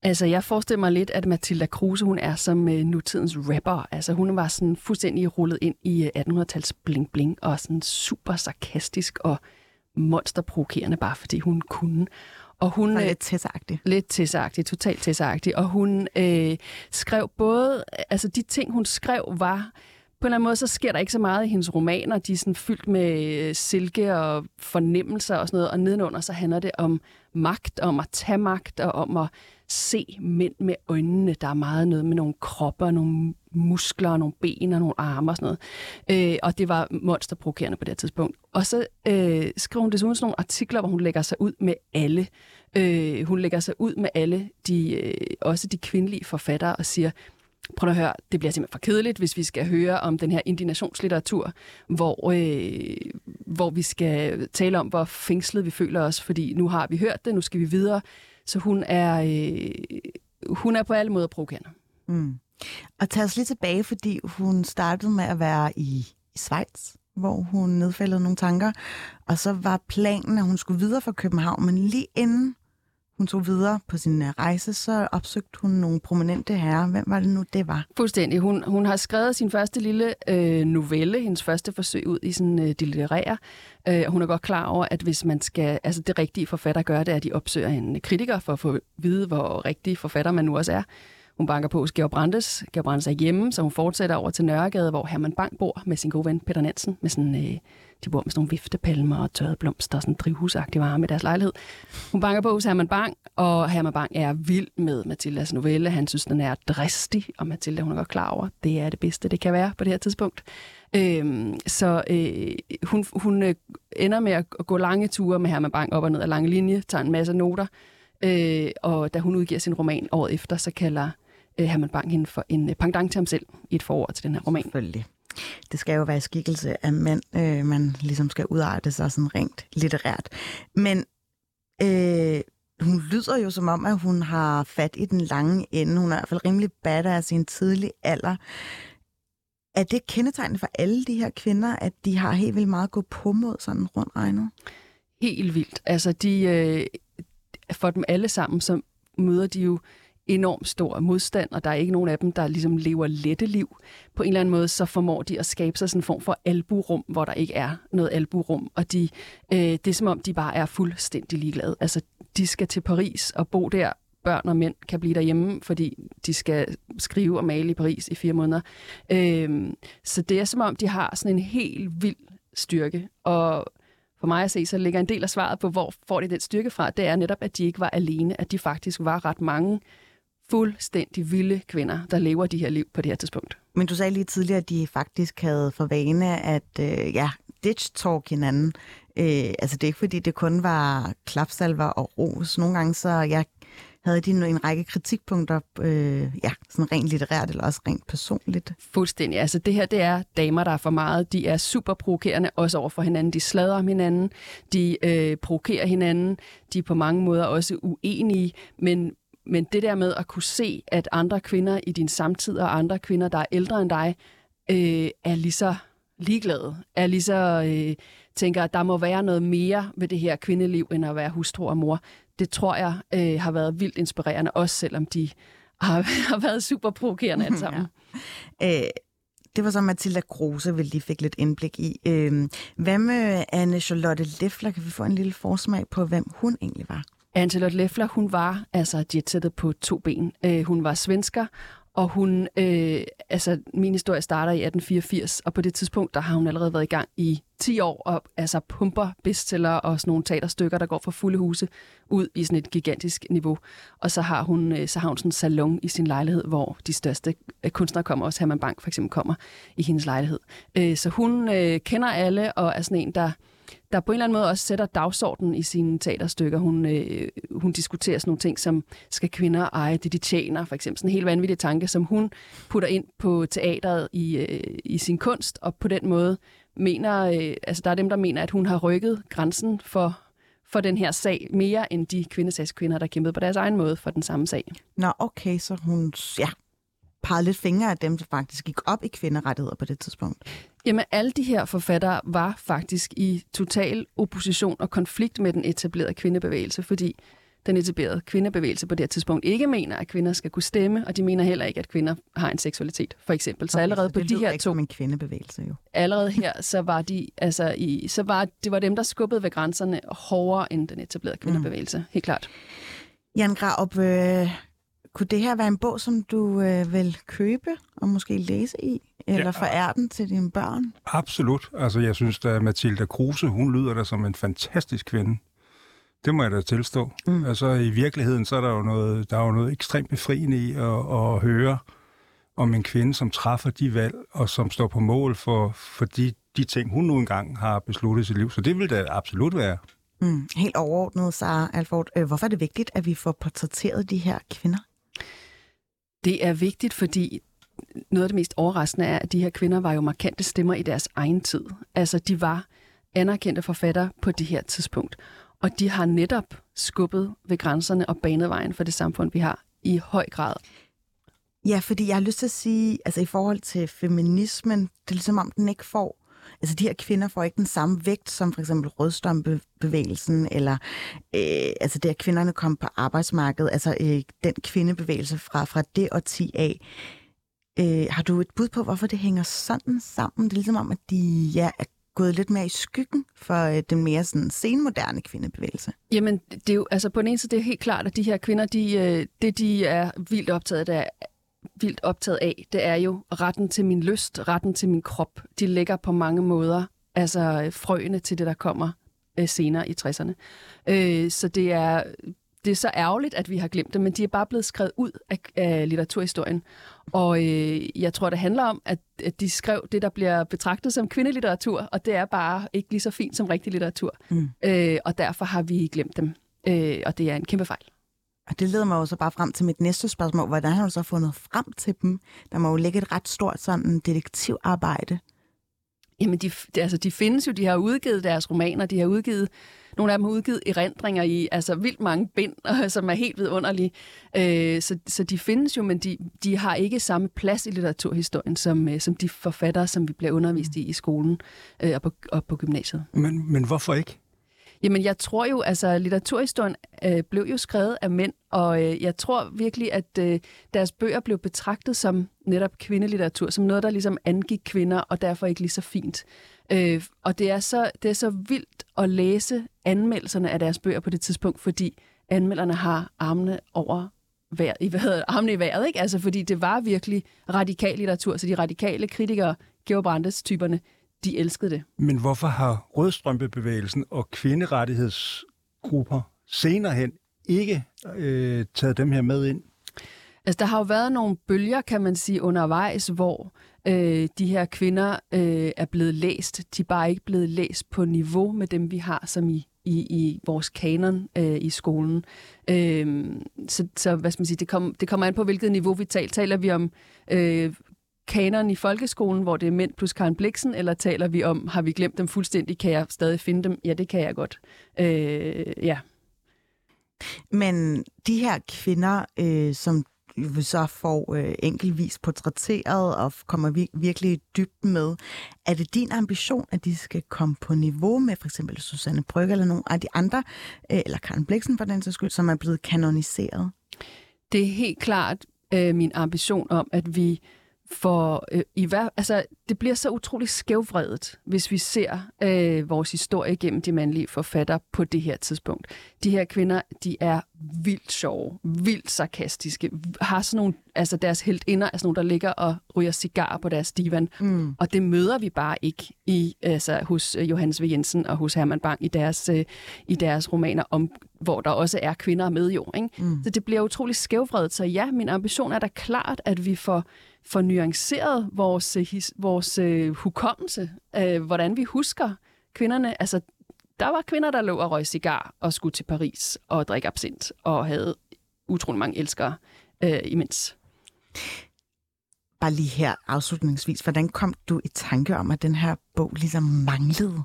Altså, jeg forestiller mig lidt, at Matilda Kruse, hun er som øh, nutidens rapper. Altså, hun var sådan fuldstændig rullet ind i øh, 1800-tals bling-bling, og sådan super sarkastisk og monsterprovokerende, bare fordi hun kunne. Og hun, Så øh, lidt tæsagtigt. lidt tæsagtig, totalt tæsagtig. Og hun øh, skrev både, altså de ting, hun skrev, var på en eller anden måde, så sker der ikke så meget i hendes romaner. De er sådan fyldt med øh, silke og fornemmelser og sådan noget. Og nedenunder, så handler det om magt, om at tage magt og om at se mænd med øjnene. Der er meget noget med nogle kropper, nogle muskler, nogle ben og nogle arme og sådan noget. Øh, og det var monsterprovokerende på det her tidspunkt. Og så øh, skrev hun desuden sådan nogle artikler, hvor hun lægger sig ud med alle. Øh, hun lægger sig ud med alle, de, øh, også de kvindelige forfattere, og siger, prøv at høre, det bliver simpelthen for kedeligt, hvis vi skal høre om den her indignationslitteratur, hvor, øh, hvor vi skal tale om, hvor fængslet vi føler os, fordi nu har vi hørt det, nu skal vi videre. Så hun er, øh, hun er på alle måder provokerende. Mm. Og tag os lige tilbage, fordi hun startede med at være i, i Schweiz, hvor hun nedfældede nogle tanker. Og så var planen, at hun skulle videre fra København, men lige inden hun tog videre på sin øh, rejse, så opsøgte hun nogle prominente herrer. Hvem var det nu, det var? Fuldstændig. Hun, hun har skrevet sin første lille øh, novelle, hendes første forsøg ud i sådan, øh, det litterære. Øh, hun er godt klar over, at hvis man skal, altså det rigtige forfatter gør, det er, at de opsøger en kritiker for at få at vide, hvor rigtig forfatter man nu også er. Hun banker på hos Georg Brandes. Georg Brandes er hjemme, så hun fortsætter over til Nørregade, hvor Herman Bang bor med sin gode ven Peter Nansen. Med sådan, øh, de bor med sådan nogle viftepalmer og tørrede blomster og sådan drivhusagtige varme i deres lejlighed. Hun banker på hos Herman Bang, og Herman Bang er vild med Mathildas novelle. Han synes, den er dristig, og Mathilda hun er godt klar over, det er det bedste, det kan være på det her tidspunkt. Øhm, så øh, hun, hun øh, ender med at gå lange ture med Herman Bang op og ned ad lange linje, tager en masse noter, øh, og da hun udgiver sin roman året efter, så kalder øh, Herman Bang hende for en øh, pendant til ham selv i et forord til den her roman. Selvfølgelig. Det skal jo være skikkelse af mænd, øh, man ligesom skal udarte sig sådan rent litterært. Men øh, hun lyder jo som om, at hun har fat i den lange ende. Hun er i hvert fald rimelig badass i en tidlig alder. Er det kendetegnende for alle de her kvinder, at de har helt vildt meget at gå på mod sådan rundt regnet? Helt vildt. Altså, de, øh, for dem alle sammen, så møder de jo enormt stor modstand, og der er ikke nogen af dem, der ligesom lever lette liv. På en eller anden måde, så formår de at skabe sig sådan en form for alburum, hvor der ikke er noget alburum, og de, øh, det er som om, de bare er fuldstændig ligeglade. Altså, de skal til Paris og bo der. Børn og mænd kan blive derhjemme, fordi de skal skrive og male i Paris i fire måneder. Øh, så det er som om, de har sådan en helt vild styrke, og for mig at se, så ligger en del af svaret på, hvor får de den styrke fra, det er netop, at de ikke var alene, at de faktisk var ret mange fuldstændig vilde kvinder, der lever de her liv på det her tidspunkt. Men du sagde lige tidligere, at de faktisk havde for vane at øh, ja, ditch-talk hinanden. Øh, altså det er ikke fordi, det kun var klapsalver og ros. Nogle gange så ja, havde de en række kritikpunkter, øh, ja, sådan rent litterært eller også rent personligt. Fuldstændig. Altså det her, det er damer, der er for meget. De er super provokerende, også over for hinanden. De sladrer om hinanden, de øh, provokerer hinanden, de er på mange måder også uenige, men men det der med at kunne se, at andre kvinder i din samtid og andre kvinder, der er ældre end dig, øh, er lige så ligeglade, er lige så øh, tænker, at der må være noget mere ved det her kvindeliv, end at være hustru og mor. Det tror jeg øh, har været vildt inspirerende, også selvom de har, har været super provokerende alle sammen. ja. øh, det var så Mathilda Kruse, vi lige fik lidt indblik i. Øh, hvad med Anne Charlotte Leffler? Kan vi få en lille forsmag på, hvem hun egentlig var? Anne-Charlotte Leffler, hun var altså jetsættet på to ben. Øh, hun var svensker, og hun, øh, altså min historie starter i 1884, og på det tidspunkt, der har hun allerede været i gang i 10 år, og altså pumper bestseller og sådan nogle teaterstykker, der går fra fulde huse ud i sådan et gigantisk niveau. Og så har hun, øh, så har hun sådan en salon i sin lejlighed, hvor de største øh, kunstnere kommer, også Herman Bank for eksempel kommer i hendes lejlighed. Øh, så hun øh, kender alle, og er sådan en, der der på en eller anden måde også sætter dagsordenen i sine teaterstykker. Hun, øh, hun diskuterer sådan nogle ting, som skal kvinder eje det, de tjener, for eksempel. Sådan en helt vanvittig tanke, som hun putter ind på teateret i, øh, i sin kunst, og på den måde mener, øh, altså der er dem, der mener, at hun har rykket grænsen for, for den her sag mere end de kvindesagskvinder, der kæmpede på deres egen måde for den samme sag. Nå, okay, så hun ja, pegede lidt fingre af dem, der faktisk gik op i kvinderettigheder på det tidspunkt. Jamen, alle de her forfattere var faktisk i total opposition og konflikt med den etablerede kvindebevægelse, fordi den etablerede kvindebevægelse på det her tidspunkt ikke mener, at kvinder skal kunne stemme, og de mener heller ikke, at kvinder har en seksualitet, for eksempel. Så Okay, allerede på de her ikke to, som en kvindebevægelse jo. allerede her, så var de, altså i, så var det var dem, der skubbede ved grænserne hårdere end den etablerede kvindebevægelse. Helt klart. Jan Graup, øh, kunne det her være en bog, som du øh, vil købe og måske læse i? Eller Ja. forære den til dine børn? Absolut. Altså, jeg synes, at Mathilda Kruse, hun lyder da som en fantastisk kvinde. Det må jeg da tilstå. Mm. Altså, i virkeligheden, så er der jo noget, der er jo noget ekstremt befriende i at, at høre om en kvinde, som træffer de valg, og som står på mål for, for de, de ting, hun nu engang har besluttet i sit liv. Så det vil da absolut være. Mm. Helt overordnet, Sara Alford. Øh, hvorfor er det vigtigt, at vi får portrætteret de her kvinder? Det er vigtigt, fordi noget af det mest overraskende er, at de her kvinder var jo markante stemmer i deres egen tid. Altså, de var anerkendte forfattere på det her tidspunkt. Og de har netop skubbet ved grænserne og banet vejen for det samfund, vi har i høj grad. Ja, fordi jeg har lyst til at sige, altså i forhold til feminismen, det er ligesom om, den ikke får, altså de her kvinder får ikke den samme vægt som for eksempel rødstombevægelsen, eller øh, altså det at kvinderne kom på arbejdsmarkedet, altså øh, den kvindebevægelse fra, fra det årti af. Øh, har du et bud på, hvorfor det hænger sådan sammen? Det er ligesom om, at de ja, er gået lidt mere i skyggen for øh, den mere sådan senmoderne kvindebevægelse. Jamen, det er jo, altså på den ene side, det er helt klart, at de her kvinder, de, øh, det de er vildt optaget af, vildt optaget af, det er jo retten til min lyst, retten til min krop. De lægger på mange måder altså øh, frøene til det, der kommer øh, senere i 60'erne. Øh, så det er, det er så ærgerligt, at vi har glemt det, men de er bare blevet skrevet ud af, af litteraturhistorien. Og øh, jeg tror, det handler om, at, at de skrev det, der bliver betragtet som kvindelitteratur, og det er bare ikke lige så fint som rigtig litteratur. Mm. Øh, og derfor har vi glemt dem. Øh, og det er en kæmpe fejl. Og det leder mig jo så bare frem til mit næste spørgsmål. Hvordan har du så fundet frem til dem? Der må jo ligge et ret stort sådan detektivarbejde. Jamen, de, de, altså, de findes jo, de har udgivet deres romaner, de har udgivet, nogle af dem har udgivet erindringer i altså vildt mange bind, som er helt vidunderlige. Øh, så, så de findes jo, men de, de har ikke samme plads i litteraturhistorien, som, øh, som de forfattere, som vi bliver undervist i i skolen øh, og, på, og på gymnasiet. Men, men hvorfor ikke? Jamen, jeg tror jo, altså litteraturhistorien øh, blev jo skrevet af mænd, og øh, jeg tror virkelig, at øh, deres bøger blev betragtet som netop kvindelitteratur, som noget, der ligesom angik kvinder, og derfor ikke lige så fint. Øh, og det er, så, det er så vildt at læse anmeldelserne af deres bøger på det tidspunkt, fordi anmelderne har armene over vejr, i, hvad hedder, det, armene i vejret, ikke? Altså, fordi det var virkelig radikal litteratur, så de radikale kritikere, Georg Brandes typerne, de elskede det. Men hvorfor har rødstrømpebevægelsen og kvinderettighedsgrupper senere hen ikke øh, taget dem her med ind? Altså, der har jo været nogle bølger, kan man sige, undervejs, hvor øh, de her kvinder øh, er blevet læst. De er bare ikke blevet læst på niveau med dem, vi har som i, i, i vores kanon øh, i skolen. Øh, så, så hvad skal man sige, det, kom, det kommer an på, hvilket niveau vi taler. Taler vi om øh, kanon i folkeskolen, hvor det er mænd plus Karen Bliksen, eller taler vi om, har vi glemt dem fuldstændig, kan jeg stadig finde dem? Ja, det kan jeg godt. Øh, ja. Men de her kvinder, øh, som vi så får øh, enkeltvis portrætteret og kommer vi- virkelig i dybden med, er det din ambition, at de skal komme på niveau med for eksempel Susanne Brygge eller nogle af de andre, øh, eller Karen Bliksen for den sags skyld, som er blevet kanoniseret? Det er helt klart øh, min ambition om, at vi får øh, i hver, altså det bliver så utroligt skævvredet, hvis vi ser øh, vores historie gennem de mandlige forfattere på det her tidspunkt. De her kvinder, de er vildt sjove, vildt sarkastiske, har sådan nogle, altså deres heltinder er sådan nogle, der ligger og ryger cigar på deres divan, Mm. og det møder vi bare ikke i, altså, hos øh, Johannes V. Jensen og hos Herman Bang i deres, øh, i deres romaner, om, hvor der også er kvinder med jo. Ikke? Mm. Så det bliver utrolig skævvredet. Så ja, min ambition er da klart, at vi får, får nuanceret vores, øh, his, vores øh, hukommelse, øh, hvordan vi husker kvinderne. Altså, der var kvinder, der lå og røg cigar og skulle til Paris og drikke absint og havde utrolig mange elskere øh, imens. Bare lige her afslutningsvis, hvordan kom du i tanke om, at den her bog ligesom manglede?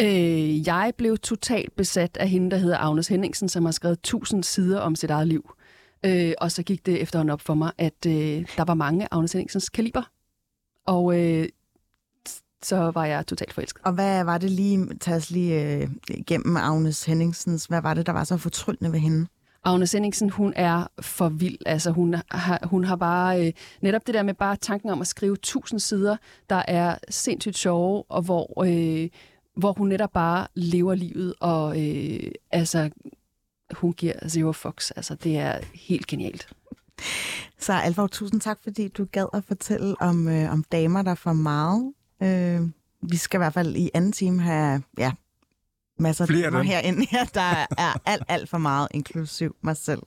Øh, jeg blev totalt besat af hende, der hedder Agnes Henningsen, som har skrevet 1000 sider om sit eget liv. Øh, og så gik det efterhånden op for mig, at øh, der var mange af Agnes Henningsens kaliber. Og øh, så var jeg totalt forelsket. Og hvad var det lige, tag os lige øh, igennem Agnes Henningsens, hvad var det, der var så fortryllende ved hende? Agnes Henningsen, hun er for vild. Altså, hun har, hun har bare øh, netop det der med bare tanken om at skrive tusind sider, der er sindssygt sjove, og hvor, øh, hvor hun netop bare lever livet, og øh, altså, hun giver zero fucks. Altså, det er helt genialt. Så Alvor, tusind tak, fordi du gad at fortælle om, øh, om damer, der får meget. Øh, vi skal i hvert fald i anden time have ja, masser af Flere af damer herinde, her, der er alt, alt for meget, inklusiv mig selv.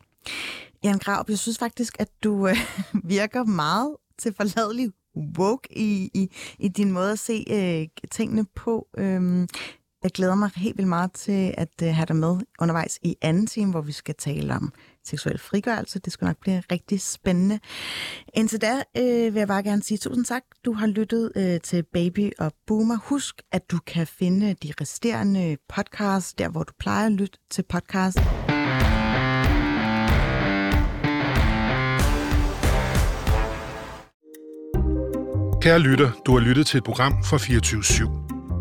Jan Graup, jeg synes faktisk, at du øh, virker meget til forladelig woke i, i, i din måde at se øh, tingene på. Øhm, jeg glæder mig helt vildt meget til at øh, have dig med undervejs i anden time, hvor vi skal tale om seksuel frigørelse. Det skal nok blive rigtig spændende. Indtil da øh, vil jeg bare gerne sige tusind tak. Du har lyttet øh, til Baby og Boomer. Husk, at du kan finde de resterende podcasts, der hvor du plejer at lytte til podcast. Kære lytter, du har lyttet til et program fra 24 /7.